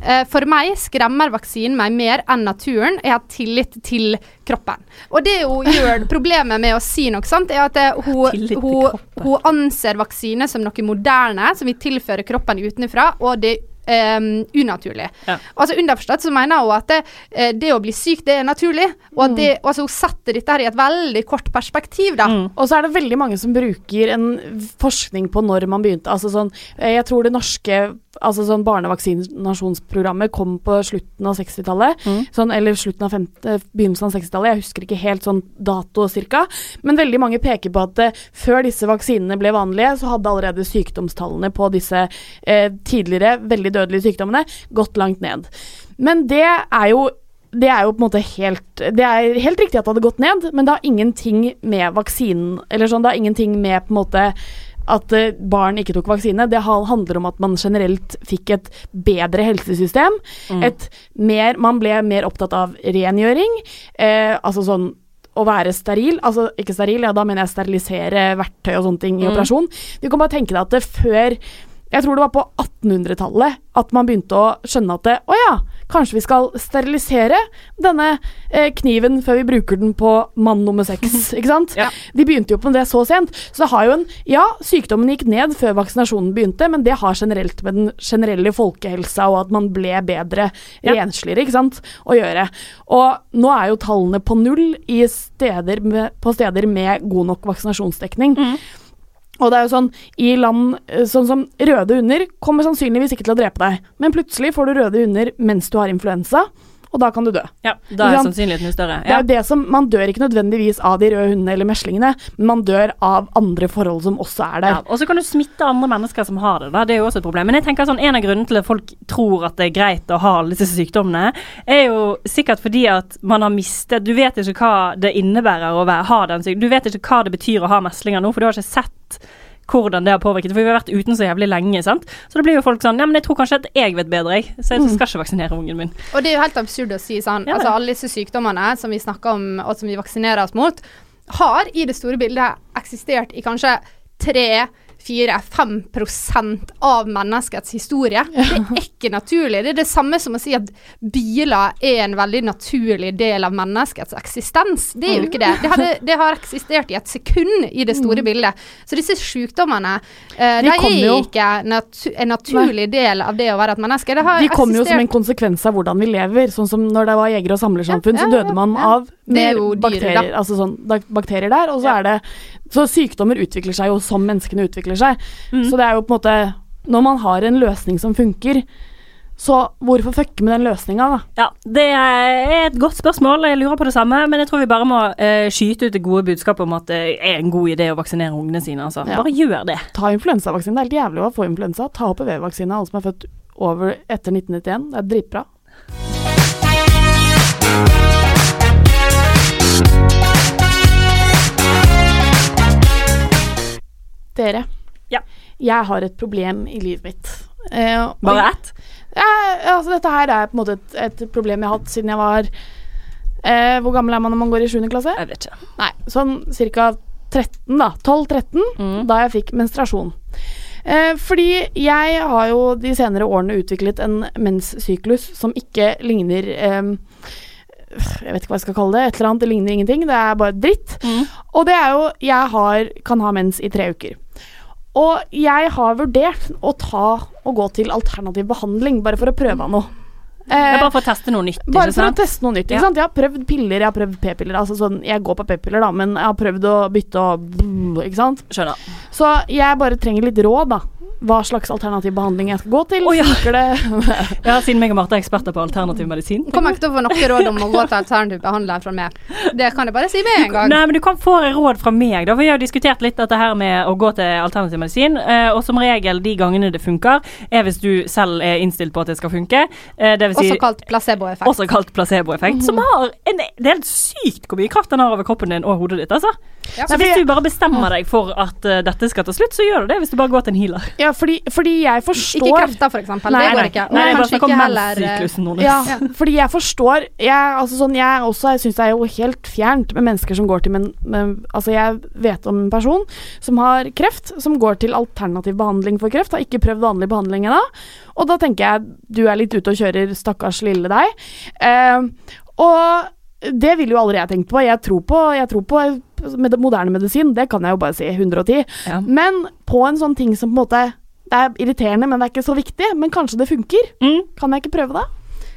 Eh, for meg skremmer vaksinen meg mer enn naturen. Jeg har tillit til kroppen. Og det hun gjør Problemet med å si noe sånt, er at eh, hun, hun, hun anser vaksine som noe moderne, som vil tilføre kroppen utenfra, og det er um, unaturlig. Ja. Altså Underforstått så mener hun at det, eh, det å bli syk, det er naturlig. Og at det, altså hun setter dette her i et veldig kort perspektiv, da. Mm. Og så er det veldig mange som bruker en forskning på når man begynte. Altså sånn, eh, jeg tror det norske altså sånn barnevaksinasjonsprogrammet kom på slutten av 60-tallet. Mm. Sånn, eller slutten av 50, eh, begynnelsen av 60-tallet. Jeg husker ikke helt sånn dato cirka. Men veldig mange peker på at eh, før disse vaksinene ble vanlige, så hadde allerede sykdomstallene på disse eh, tidligere veldig dødelige sykdommene gått langt ned. Men det er jo det er jo på en måte helt Det er helt riktig at det hadde gått ned, men det har ingenting med vaksinen Eller sånn, det har ingenting med på en måte at eh, barn ikke tok vaksine. Det handler om at man generelt fikk et bedre helsesystem. Et mer Man ble mer opptatt av rengjøring. Eh, altså sånn å være steril, altså ikke steril, ja da mener jeg sterilisere verktøy og sånne ting i operasjon. Du kan bare tenke deg at det før jeg tror det var på 1800-tallet at man begynte å skjønne at det, å ja, kanskje vi skal sterilisere denne eh, kniven før vi bruker den på mann nummer seks, ikke sant? Ja. De begynte jo på det så sent. Så det har jo en Ja, sykdommen gikk ned før vaksinasjonen begynte, men det har generelt med den generelle folkehelsa og at man ble bedre Ja. rensligere, ikke sant, å gjøre. Og nå er jo tallene på null i steder med, på steder med god nok vaksinasjonsdekning. Og det er jo sånn, i land eh, sånn som røde hunder kommer sannsynligvis ikke til å drepe deg, men plutselig får du røde hunder mens du har influensa, og da kan du dø. Ja, da er sannsynligheten større. Det er det som, Man dør ikke nødvendigvis av de røde hundene eller meslingene, men man dør av andre forhold som også er der. Ja, og så kan du smitte andre mennesker som har det. da, Det er jo også et problem. Men jeg tenker sånn, en av grunnene til at folk tror at det er greit å ha alle disse sykdommene, er jo sikkert fordi at man har mistet Du vet ikke hva det innebærer å være, ha den sykdommen. Du vet ikke hva det betyr å ha meslinger nå, for du har ikke sett hvordan det har påvirket. For vi har vært uten så jævlig lenge. sant? Så da blir jo folk sånn Ja, men jeg tror kanskje at jeg vet bedre, jeg. Så jeg skal ikke vaksinere ungen min. Og det er jo helt absurd å si sånn. Ja, altså. Alle disse sykdommene som vi snakker om, og som vi vaksinerer oss mot, har i det store bildet eksistert i kanskje 3-4-5 av menneskets historie. Det er ikke naturlig. Det er det samme som å si at biler er en veldig naturlig del av menneskets eksistens. Det er jo ikke det. Det, hadde, det har eksistert i et sekund i det store bildet. Så disse sykdommene eh, De de er ikke natu en naturlig del av det å være et menneske. Det har De kommer jo som en konsekvens av hvordan vi lever. Sånn som når det var jeger- og samlersamfunn, Ja, ja, så døde man av er mer bakterier, da. altså sånn, bakterier der. Og så er det Så sykdommer utvikler seg jo som menneskene utvikler seg. Mm. Så det er jo på en måte Når man har en løsning som funker, Så hvorfor fucke med den løsninga, da? Ja, Det er et godt spørsmål, jeg lurer på det samme. Men jeg tror vi bare må uh, skyte ut det gode budskapet om at det er en god idé å vaksinere ungene sine. Altså. Ja. Bare gjør det. Ta influensavaksine. Det er helt jævlig å få influensa. Ta HPV-vaksine, alle som er født over etter 1991. Det er dritbra. Dere. Ja. Jeg har et problem i livet mitt. Eh, Bare ett? Ja, altså dette her er på en måte et, et problem jeg har hatt siden jeg var eh, Hvor gammel er man når man går i 7. klasse? Jeg vet ikke. Nei, sånn ca. 13, da. 12-13, da jeg fikk menstruasjon. Eh, fordi jeg har jo de senere årene utviklet en menssyklus som ikke ligner eh, Jeg vet ikke hva jeg skal kalle det. Et eller annet. Det ligner ingenting. Det er bare dritt. Og det er jo Jeg har, kan ha mens i tre uker. Og jeg har vurdert å ta og gå til alternativ behandling, bare for å prøve noe. Eh, bare for å teste noe nytt. bare for å teste noe nytt. Ja. sant? Jeg har prøvd piller, jeg har prøvd p-piller. Altså sånn, jeg går på p-piller, da, men jeg har prøvd å bytte og Ikke sant? Skjønner. Så jeg bare trenger litt råd, da. Hva slags alternativ behandling jeg skal gå til. Oh, ja. Det? Ja, Siden meg og Marte er eksperter på alternativ medisin. Kommer ikke til å få noe råd om å gå til alternativ behandler fra meg. Det kan jeg bare si med en gang. Nei, men Du kan få råd fra meg. da, for Vi har diskutert litt dette her med å gå til alternativ medisin. eh, og som regel de gangene det funker, er hvis du selv er innstilt på at det skal funke. Eh, det vil si, Også kalt placeboeffekt. også kalt placeboeffekt. Som har en, Det er helt sykt hvor mye kraft den har over kroppen din og hodet ditt. altså. Ja. Så hvis du bare bestemmer deg for at uh, dette skal ta slutt, så gjør du det. Hvis du bare går til en healer. Ja, fordi, fordi jeg forstår Ikke krefter, for eksempel. Nei, det går ikke. Og Nei, bare kanskje om heller eh, menssyklusen. hennes. Ja, fordi jeg forstår Jeg, altså sånn, jeg også jeg syns det er jo helt fjernt med mennesker som går til men, men, Altså, jeg vet om en person som har kreft, som går til alternativ behandling for kreft. Har ikke prøvd vanlig behandling ennå. Og da tenker jeg du er litt ute og kjører, stakkars lille deg. Uh, og det ville jo aldri jeg tenkt på. Jeg tror på, jeg tror på med moderne medisin, det kan jeg jo bare si 110. Ja. Men på en sånn ting som på en måte Det er irriterende, men det er ikke så viktig. Men kanskje det funker. Mm. Kan jeg ikke prøve det?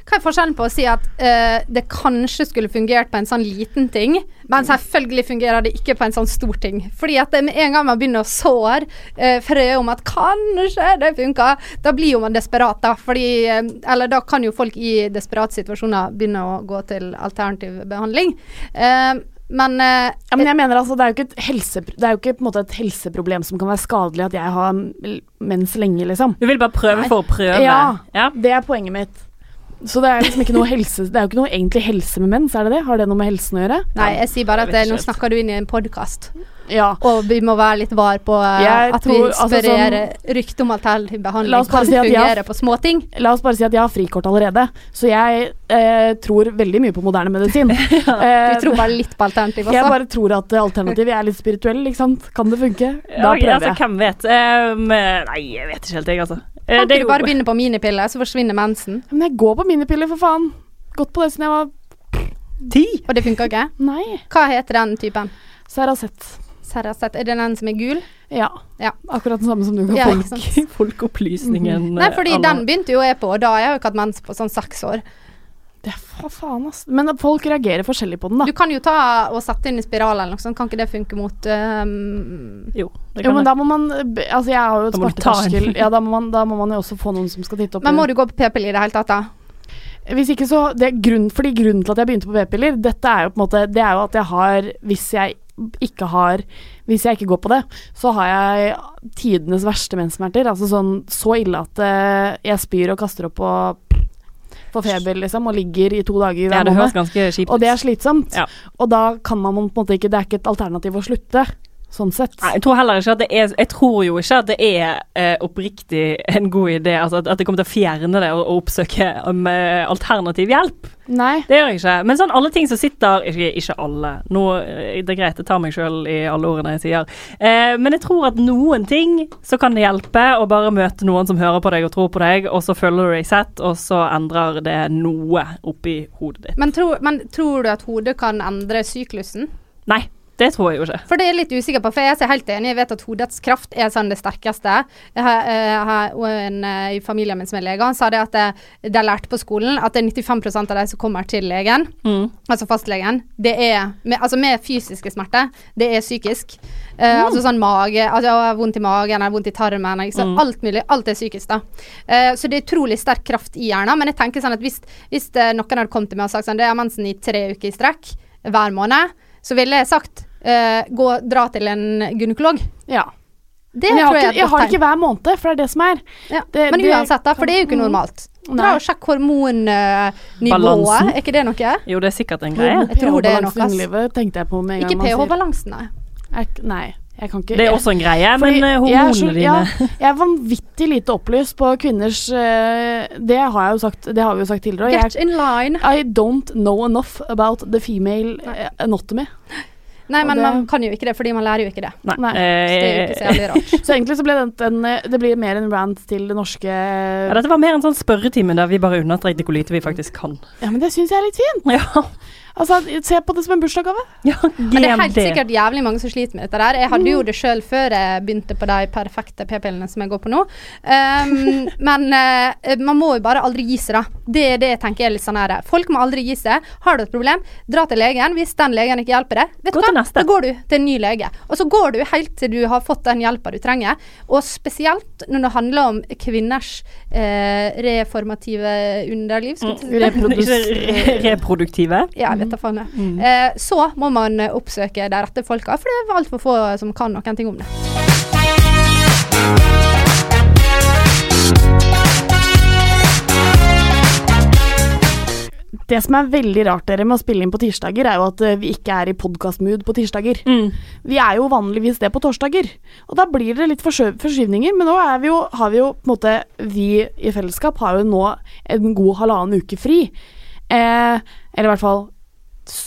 Hva er forskjellen på å si at uh, det kanskje skulle fungert på en sånn liten ting, men selvfølgelig fungerer det ikke på en sånn stor ting? Fordi at med en gang man begynner å sår uh, frø om at kanskje det funker, da blir jo man desperat, da. Fordi uh, Eller da kan jo folk i desperate situasjoner begynne å gå til alternativ behandling. Eh, men uh, Ja, men jeg mener altså, det er jo ikke et, helse, det er jo ikke på en måte et helseproblem som kan være skadelig at jeg har mens lenge, liksom. Du vil bare prøve for å prøve. Ja, ja. det er poenget mitt. Så det er liksom ikke noe helse Det er jo ikke noe egentlig helse med mens, er det det? Har det noe med helsen å gjøre? Nei, jeg sier bare at eh, nå snakker du inn i en podkast, Ja. og vi må være litt var på eh, Jeg at vi inspirerer altså, sånn, rykte om alternativ behandling kan si fungere har- på småting. La oss bare si at jeg har frikort allerede, så jeg eh, tror veldig mye på moderne medisin. Du Eh, tror bare litt på alternativ også? Jeg bare tror at alternativ er litt spirituell, ikke sant. Kan det funke? Da Ja, prøver altså, jeg. hvem vet? Um, nei, jeg vet ikke helt, jeg, altså. Eh, Kan ikke du bare begynne på minipiller, så forsvinner mensen? Men jeg går på minipiller, for faen. Gått på det siden jeg var Ti? Og det funker ikke? Nei. Hva heter den typen? Ceracet. Ceracet. Er det den som er gul? Ja. Ja. Akkurat den samme som du kan Ja, folk, Folkeopplysningen. Mm. Nei, fordi eh, alle- den begynte jo jeg på, og da har jeg jo ikke hatt mens på sånn seks år. Det er fa faen, ass. Men folk reagerer forskjellig på den, da. Du kan jo ta og sette inn i spiral eller noe sånt, kan ikke det funke mot um... Jo, det Jo, men det. da må man Altså, jeg har jo et smerteterskel. Ja, da må, man, da må man jo også få noen som skal titte opp Men må du gå på p-piller i det hele tatt, da? Hvis ikke så det er grunn, Fordi grunnen til at jeg begynte på p-piller, dette er jo på en måte Det er jo at jeg har Hvis jeg ikke har Hvis jeg ikke går på det, så har jeg tidenes verste menssmerter. Altså sånn så ille at eh, jeg spyr og kaster opp og får feber, liksom, og ligger i to dager hver ja, måned. Og det er slitsomt. Ja. Og da kan man på en måte ikke Det er ikke et alternativ å slutte, sånn sett. Nei, jeg tror heller ikke at det er Jeg tror jo ikke at det er eh, oppriktig en god idé. Altså at, at det kommer til å fjerne det og, og oppsøke um, eh, alternativ hjelp. Nei. Det gjør jeg ikke. Men sånn alle ting som sitter Ikke, ikke alle. Nå, eh, det er greit, jeg tar meg sjøl i alle ordene jeg sier. Eh, men jeg tror at noen ting så kan det hjelpe å bare møte noen som hører på deg og tror på deg, og så følger du deg sett, og så endrer det noe oppi hodet ditt. Men, tro, men tror du at hodet kan endre syklusen? Nei. Det tror jeg jo ikke. For det er jeg litt usikker på, for jeg er helt enig. Jeg vet at hodets kraft er sånn det sterkeste. Jeg har, eh, jeg har en eh, i familien min som er lege, han sa det at det, de lærte på skolen at det er 95% av de som kommer til legen, Mm. altså fastlegen, det er med, altså med fysiske smerter, det er psykisk. Eh, Altså sånn mage, altså jeg har vondt i magen, eller vondt i tarmen, liksom, Mm. alt mulig. Alt er psykisk, da. Uh, så det er utrolig sterk kraft i hjernen. Men jeg tenker sånn at hvis, hvis eh, noen hadde kommet til meg og sagt sånn, det er mensen i tre uker i strekk hver måned, så ville jeg sagt uh, gå, dra til en gynekolog. Ja. Det Men jeg tror har, jeg er ikke, jeg har det ikke hver måned, for det er det som er. Ja. Det- Men uansett, da, for det er jo ikke normalt. Dra og sjekk hormonnivået. Er ikke det noe? Jo, det er sikkert en greie. Jeg tror det er noe, Ikke pH-balansen, nei. Ikke- jeg kan ikke Det er også en greie, Fordi men hormonene jeg er så- hormonene ja, dine jeg er vanvittig lite opplyst på kvinners eh, Det har jeg jo sagt Det har vi jo sagt tidligere. Get Jeg, in line. I don't know enough about the female Nei. anatomy. Nei, men det- man kan jo ikke det, fordi man lærer jo ikke det. Nei. Nei. Så det er jo ikke så Eh, jævlig rart. Så egentlig så ble det en, eh, det blir mer en rant til det norske ja, dette var mer en sånn spørretime der vi bare understrekte hvor lite vi faktisk kan. Ja, men det syns jeg er litt fint. Ja, Altså, Se på det som en bursdagsgave. ja det er helt sikkert jævlig mange som sliter med dette der. Jeg hadde jo det sjøl før jeg begynte på de perfekte p-pillene som jeg går på nå. Um, men uh, man må jo bare aldri gi seg, da. Det er det jeg tenker er litt sånn her. Folk må aldri gi seg. Har du et problem, dra til legen. Hvis den legen ikke hjelper deg, vet du hva? neste. da går du til en ny lege. Og så går du helt til du har fått den hjelpa du trenger. Og spesielt når det handler om kvinners uh, reformative underliv. Reproduktive. Ja, vet da faen. jeg. Eh, så må man oppsøke de rette folka, for det er altfor få som kan noen ting om det. Det som er veldig rart dere med å spille inn på tirsdager, er jo at eh, vi ikke er i podkastmood på tirsdager. Mm. Vi er jo vanligvis det på torsdager, og da blir det litt forskyv- forskyvninger. Men nå er vi jo, har vi jo på en måte Vi i fellesskap har jo nå en god halvannen uke fri. Eh, eller i hvert fall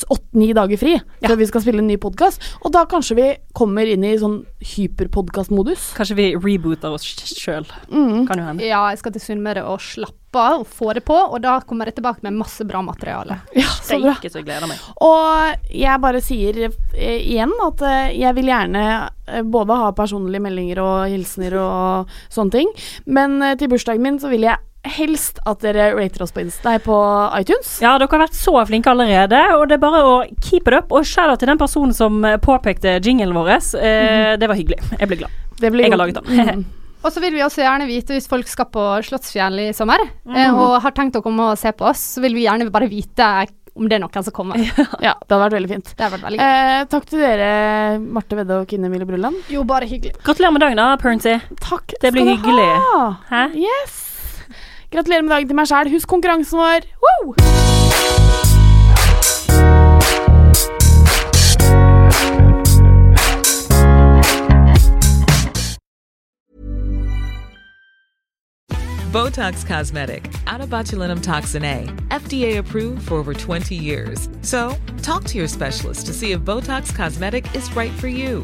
åtte-ni dager fri før vi skal spille en ny podkast. Og da kanskje vi kommer inn i sånn hyperpodkastmodus. Kanskje vi rebooter oss sjøl. Mm. Kan jo hende. Ja, jeg skal til Sunnmøre og slappe av og få det på, og da kommer jeg tilbake med masse bra materiale. Ja, så bra. Steike så jeg gleder meg. Og jeg bare sier eh, igjen at eh, jeg vil gjerne eh, både ha personlige meldinger og hilsener og sånne ting, men til bursdagen min så vil jeg helst at dere rater oss på, Insta, nei, på iTunes. Ja, dere har vært så flinke allerede, og det er bare å keep it up. Og shout-out til den personen som eh, påpekte jinglen vår. Eh, Det var hyggelig. Jeg ble glad. Det blir Jeg har laget den. Mm. Og så vil vi også gjerne vite hvis folk skal på Slottsfjell i sommer, eh, og har tenkt å komme og se på oss, så vil vi gjerne bare vite om det er noen som kommer. Ja, det hadde vært veldig fint. Det vært veldig. Eh, takk til dere, Marte Vedde og Kine Mille Brulland. Jo, bare hyggelig. Gratulerer med dagen, da, Pernsey. Takk Det blir hyggelig. ha. Hæ? Yes. Gratulerer med dagen til meg sjæl. Husk konkurransen vår. Woo! Botox Cosmetic, out of botulinum toxin A, FDA approved for over 20 years. So, talk to your specialist to see if Botox Cosmetic is right for you.